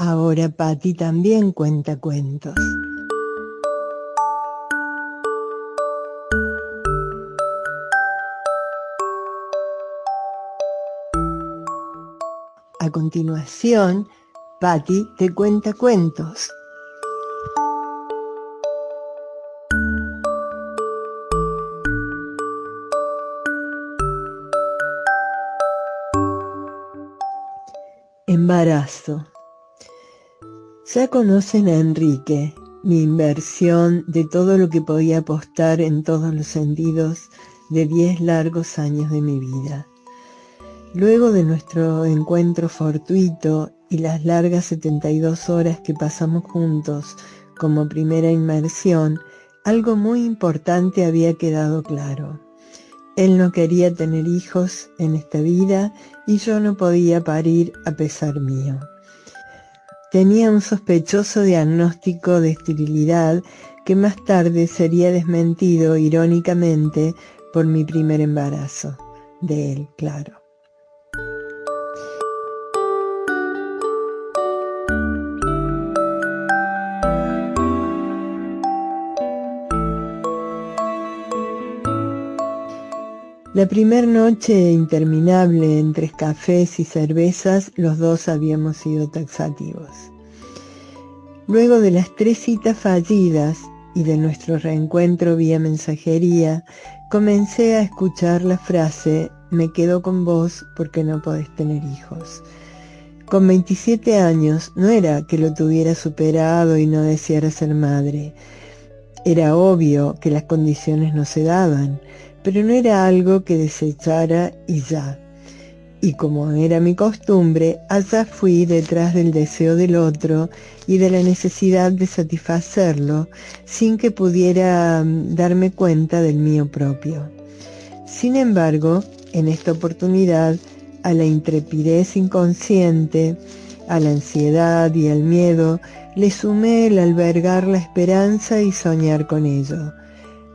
Ahora Patty también cuenta cuentos. A continuación, Patty te cuenta cuentos. Embarazo. Ya conocen a Enrique, mi inversión de todo lo que podía apostar en todos los sentidos de diez largos años de mi vida. Luego de nuestro encuentro fortuito y las largas 72 horas que pasamos juntos como primera inmersión, algo muy importante había quedado claro. Él no quería tener hijos en esta vida y yo no podía parir a pesar mío. Tenía un sospechoso diagnóstico de esterilidad que más tarde sería desmentido irónicamente por mi primer embarazo, de él, claro. La primera noche interminable entre cafés y cervezas, los dos habíamos sido taxativos. Luego de las tres citas fallidas y de nuestro reencuentro vía mensajería, comencé a escuchar la frase, me quedo con vos porque no podés tener hijos. Con 27 años no era que lo tuviera superado y no deseara ser madre. Era obvio que las condiciones no se daban pero no era algo que desechara y ya. Y como era mi costumbre, allá fui detrás del deseo del otro y de la necesidad de satisfacerlo sin que pudiera mm, darme cuenta del mío propio. Sin embargo, en esta oportunidad, a la intrepidez inconsciente, a la ansiedad y al miedo, le sumé el albergar la esperanza y soñar con ello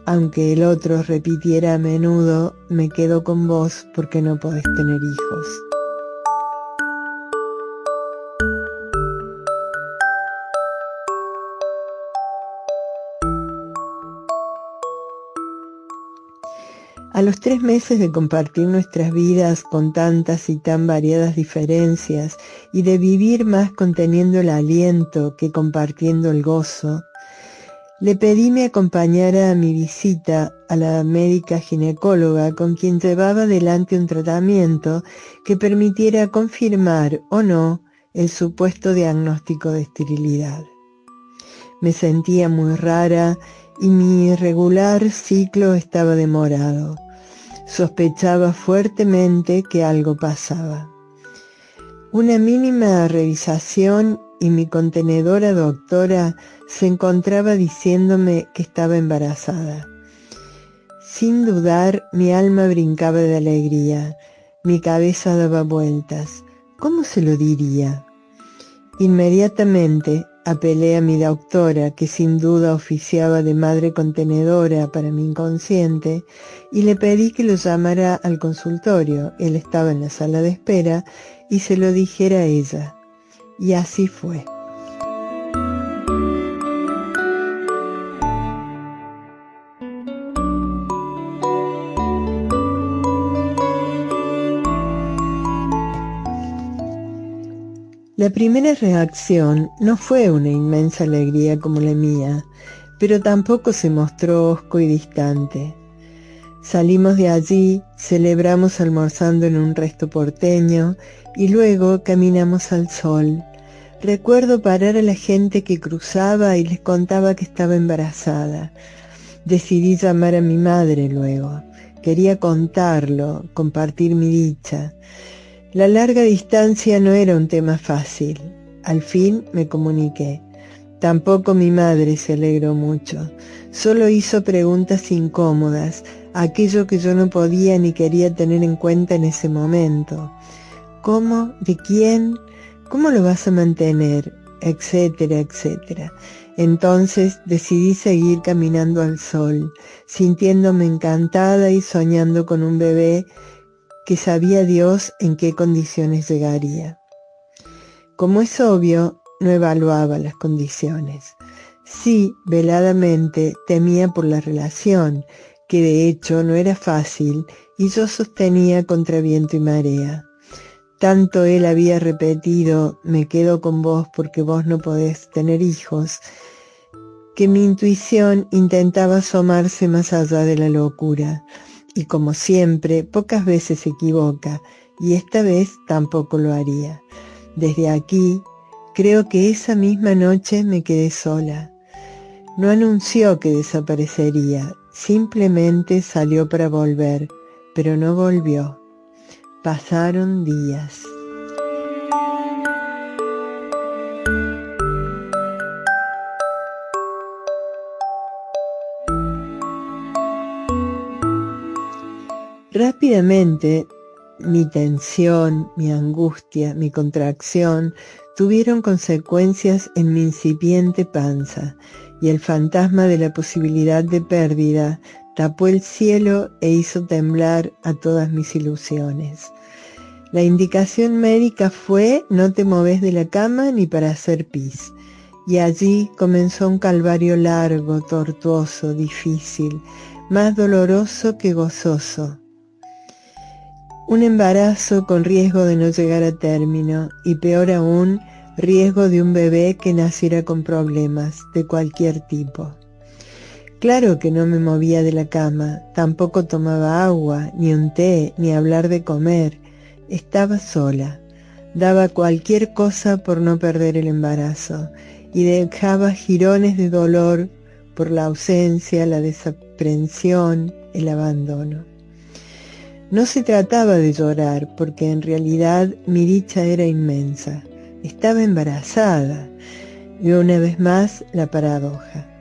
aunque el otro repitiera a menudo, me quedo con vos porque no podés tener hijos. A los tres meses de compartir nuestras vidas con tantas y tan variadas diferencias y de vivir más conteniendo el aliento que compartiendo el gozo, le pedí me acompañara a mi visita a la médica ginecóloga con quien llevaba adelante un tratamiento que permitiera confirmar o no el supuesto diagnóstico de esterilidad. Me sentía muy rara y mi irregular ciclo estaba demorado. Sospechaba fuertemente que algo pasaba. Una mínima revisación y mi contenedora doctora se encontraba diciéndome que estaba embarazada. Sin dudar, mi alma brincaba de alegría, mi cabeza daba vueltas. ¿Cómo se lo diría? Inmediatamente apelé a mi doctora, que sin duda oficiaba de madre contenedora para mi inconsciente, y le pedí que lo llamara al consultorio. Él estaba en la sala de espera y se lo dijera a ella. Y así fue. La primera reacción no fue una inmensa alegría como la mía, pero tampoco se mostró osco y distante. Salimos de allí, celebramos almorzando en un resto porteño y luego caminamos al sol. Recuerdo parar a la gente que cruzaba y les contaba que estaba embarazada. Decidí llamar a mi madre luego. Quería contarlo, compartir mi dicha. La larga distancia no era un tema fácil. Al fin me comuniqué. Tampoco mi madre se alegró mucho. Solo hizo preguntas incómodas, aquello que yo no podía ni quería tener en cuenta en ese momento. ¿Cómo? ¿De quién? ¿Cómo lo vas a mantener? etcétera, etcétera. Entonces decidí seguir caminando al sol, sintiéndome encantada y soñando con un bebé que sabía Dios en qué condiciones llegaría. Como es obvio, no evaluaba las condiciones. Sí, veladamente temía por la relación, que de hecho no era fácil, y yo sostenía contra viento y marea. Tanto él había repetido, me quedo con vos porque vos no podés tener hijos, que mi intuición intentaba asomarse más allá de la locura, y como siempre, pocas veces se equivoca, y esta vez tampoco lo haría. Desde aquí, creo que esa misma noche me quedé sola. No anunció que desaparecería, simplemente salió para volver, pero no volvió. Pasaron días. Rápidamente mi tensión, mi angustia, mi contracción tuvieron consecuencias en mi incipiente panza y el fantasma de la posibilidad de pérdida tapó el cielo e hizo temblar a todas mis ilusiones. La indicación médica fue no te moves de la cama ni para hacer pis. Y allí comenzó un calvario largo, tortuoso, difícil, más doloroso que gozoso un embarazo con riesgo de no llegar a término y peor aún, riesgo de un bebé que naciera con problemas de cualquier tipo. Claro que no me movía de la cama, tampoco tomaba agua, ni un té, ni hablar de comer. Estaba sola. Daba cualquier cosa por no perder el embarazo y dejaba jirones de dolor por la ausencia, la desaprensión, el abandono. No se trataba de llorar, porque en realidad mi dicha era inmensa. Estaba embarazada. Y una vez más la paradoja.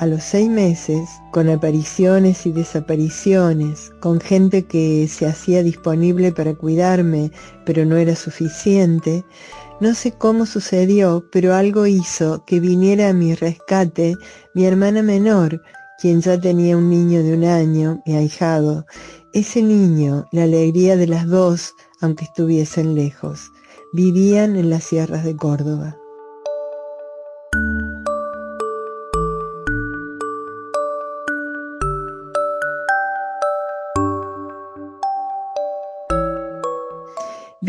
A los seis meses, con apariciones y desapariciones, con gente que se hacía disponible para cuidarme, pero no era suficiente, no sé cómo sucedió, pero algo hizo que viniera a mi rescate mi hermana menor, quien ya tenía un niño de un año, mi ahijado, ese niño, la alegría de las dos, aunque estuviesen lejos, vivían en las sierras de Córdoba.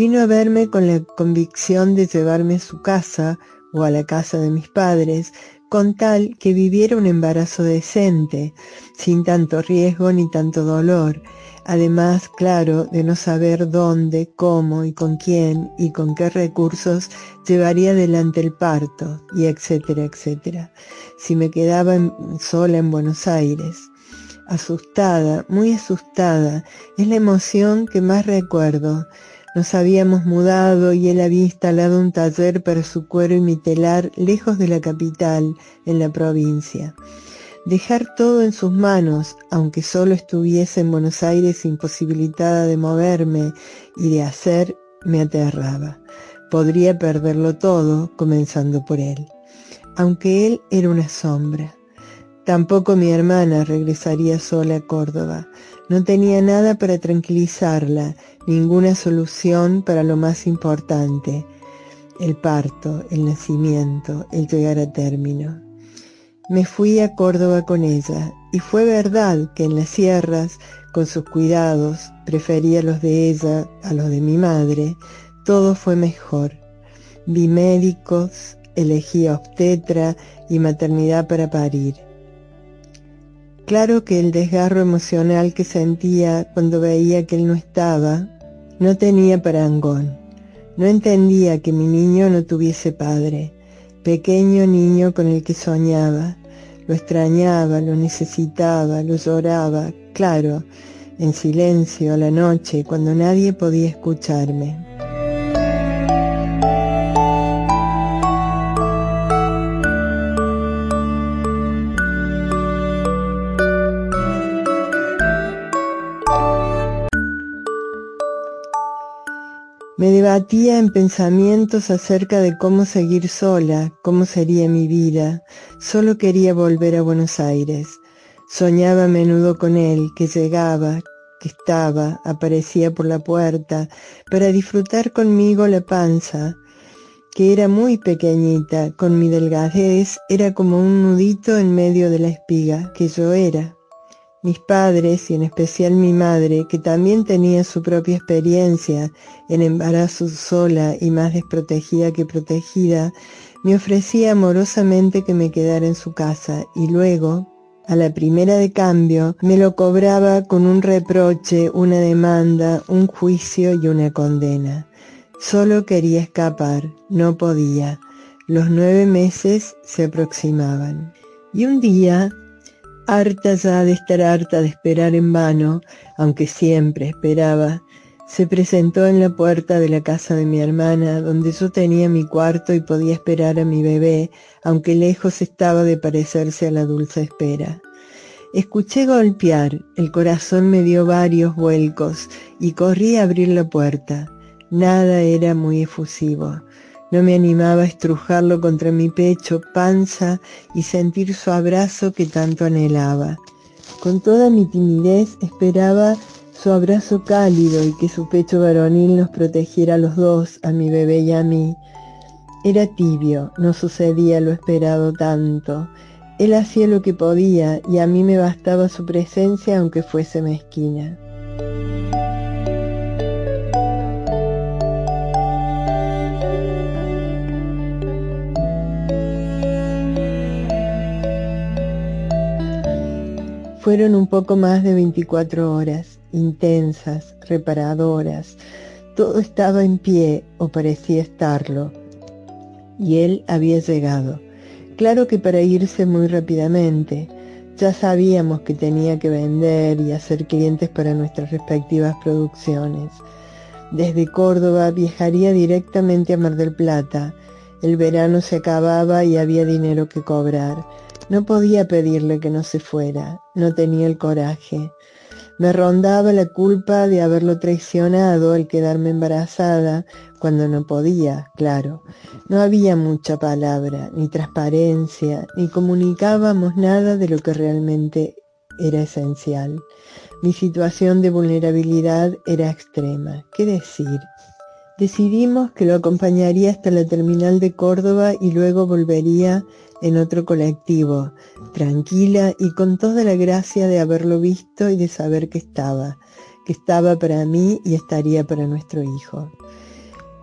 Vino a verme con la convicción de llevarme a su casa o a la casa de mis padres, con tal que viviera un embarazo decente, sin tanto riesgo ni tanto dolor, además, claro, de no saber dónde, cómo y con quién y con qué recursos llevaría adelante el parto, y etcétera, etcétera, si me quedaba sola en Buenos Aires. Asustada, muy asustada, es la emoción que más recuerdo, nos habíamos mudado y él había instalado un taller para su cuero y mi telar lejos de la capital, en la provincia. Dejar todo en sus manos, aunque solo estuviese en Buenos Aires imposibilitada de moverme y de hacer, me aterraba. Podría perderlo todo, comenzando por él. Aunque él era una sombra. Tampoco mi hermana regresaría sola a Córdoba. No tenía nada para tranquilizarla, ninguna solución para lo más importante, el parto, el nacimiento, el llegar a término. Me fui a Córdoba con ella, y fue verdad que en las sierras, con sus cuidados, prefería los de ella a los de mi madre, todo fue mejor. Vi médicos, elegí obstetra y maternidad para parir. Claro que el desgarro emocional que sentía cuando veía que él no estaba, no tenía parangón. No entendía que mi niño no tuviese padre, pequeño niño con el que soñaba. Lo extrañaba, lo necesitaba, lo lloraba, claro, en silencio a la noche, cuando nadie podía escucharme. Debatía en pensamientos acerca de cómo seguir sola, cómo sería mi vida. Solo quería volver a Buenos Aires. Soñaba a menudo con él, que llegaba, que estaba, aparecía por la puerta, para disfrutar conmigo la panza. que era muy pequeñita, con mi delgadez, era como un nudito en medio de la espiga que yo era. Mis padres, y en especial mi madre, que también tenía su propia experiencia en embarazo sola y más desprotegida que protegida, me ofrecía amorosamente que me quedara en su casa y luego, a la primera de cambio, me lo cobraba con un reproche, una demanda, un juicio y una condena. Solo quería escapar, no podía. Los nueve meses se aproximaban. Y un día, harta ya de estar harta de esperar en vano, aunque siempre esperaba, se presentó en la puerta de la casa de mi hermana, donde yo tenía mi cuarto y podía esperar a mi bebé, aunque lejos estaba de parecerse a la dulce espera. Escuché golpear, el corazón me dio varios vuelcos y corrí a abrir la puerta. Nada era muy efusivo. No me animaba a estrujarlo contra mi pecho, panza y sentir su abrazo que tanto anhelaba. Con toda mi timidez esperaba su abrazo cálido y que su pecho varonil nos protegiera a los dos, a mi bebé y a mí. Era tibio, no sucedía lo esperado tanto. Él hacía lo que podía y a mí me bastaba su presencia aunque fuese mezquina. Fueron un poco más de 24 horas, intensas, reparadoras. Todo estaba en pie, o parecía estarlo. Y él había llegado. Claro que para irse muy rápidamente. Ya sabíamos que tenía que vender y hacer clientes para nuestras respectivas producciones. Desde Córdoba viajaría directamente a Mar del Plata. El verano se acababa y había dinero que cobrar. No podía pedirle que no se fuera, no tenía el coraje. Me rondaba la culpa de haberlo traicionado al quedarme embarazada cuando no podía, claro. No había mucha palabra, ni transparencia, ni comunicábamos nada de lo que realmente era esencial. Mi situación de vulnerabilidad era extrema. ¿Qué decir? Decidimos que lo acompañaría hasta la terminal de Córdoba y luego volvería en otro colectivo, tranquila y con toda la gracia de haberlo visto y de saber que estaba, que estaba para mí y estaría para nuestro hijo.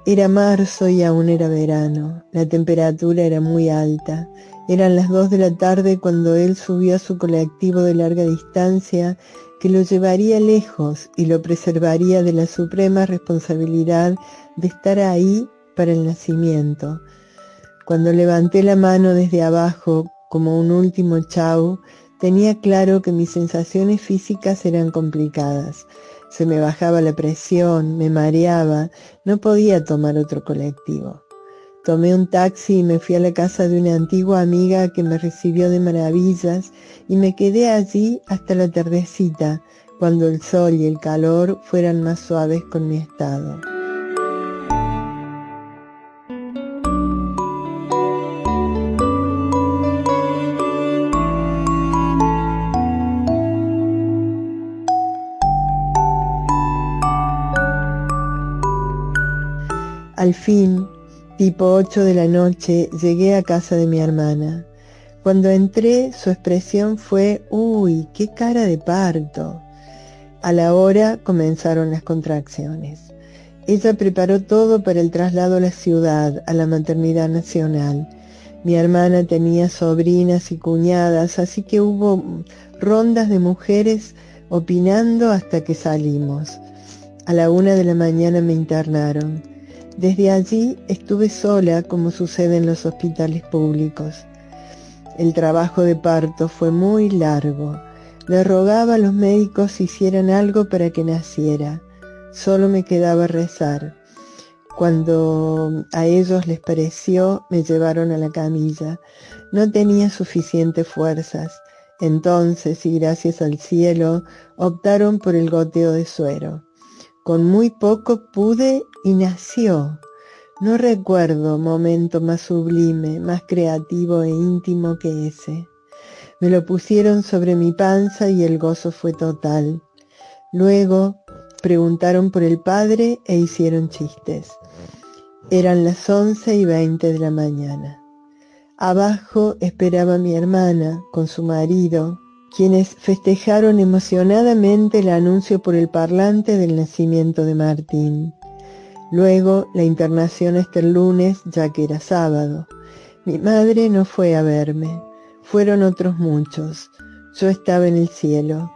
Era marzo y aún era verano, la temperatura era muy alta, eran las dos de la tarde cuando él subió a su colectivo de larga distancia que lo llevaría lejos y lo preservaría de la suprema responsabilidad de estar ahí para el nacimiento. Cuando levanté la mano desde abajo como un último chau, tenía claro que mis sensaciones físicas eran complicadas. Se me bajaba la presión, me mareaba, no podía tomar otro colectivo. Tomé un taxi y me fui a la casa de una antigua amiga que me recibió de maravillas y me quedé allí hasta la tardecita, cuando el sol y el calor fueran más suaves con mi estado. Al fin, Tipo ocho de la noche llegué a casa de mi hermana. Cuando entré su expresión fue, uy, qué cara de parto. A la hora comenzaron las contracciones. Ella preparó todo para el traslado a la ciudad, a la maternidad nacional. Mi hermana tenía sobrinas y cuñadas, así que hubo rondas de mujeres opinando hasta que salimos. A la una de la mañana me internaron. Desde allí estuve sola como sucede en los hospitales públicos. El trabajo de parto fue muy largo. Le rogaba a los médicos hicieran algo para que naciera. Solo me quedaba rezar. Cuando a ellos les pareció, me llevaron a la camilla. No tenía suficientes fuerzas. Entonces, y gracias al cielo, optaron por el goteo de suero. Con muy poco pude y nació. No recuerdo momento más sublime, más creativo e íntimo que ese. Me lo pusieron sobre mi panza y el gozo fue total. Luego preguntaron por el padre e hicieron chistes. Eran las once y veinte de la mañana. Abajo esperaba mi hermana con su marido, quienes festejaron emocionadamente el anuncio por el parlante del nacimiento de Martín. Luego la internación este lunes, ya que era sábado. Mi madre no fue a verme, fueron otros muchos. Yo estaba en el cielo.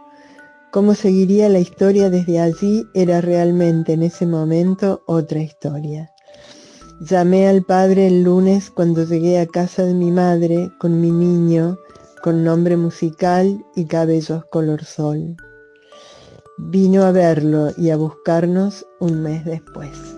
Cómo seguiría la historia desde allí era realmente en ese momento otra historia. Llamé al padre el lunes cuando llegué a casa de mi madre con mi niño con nombre musical y cabellos color sol. Vino a verlo y a buscarnos un mes después.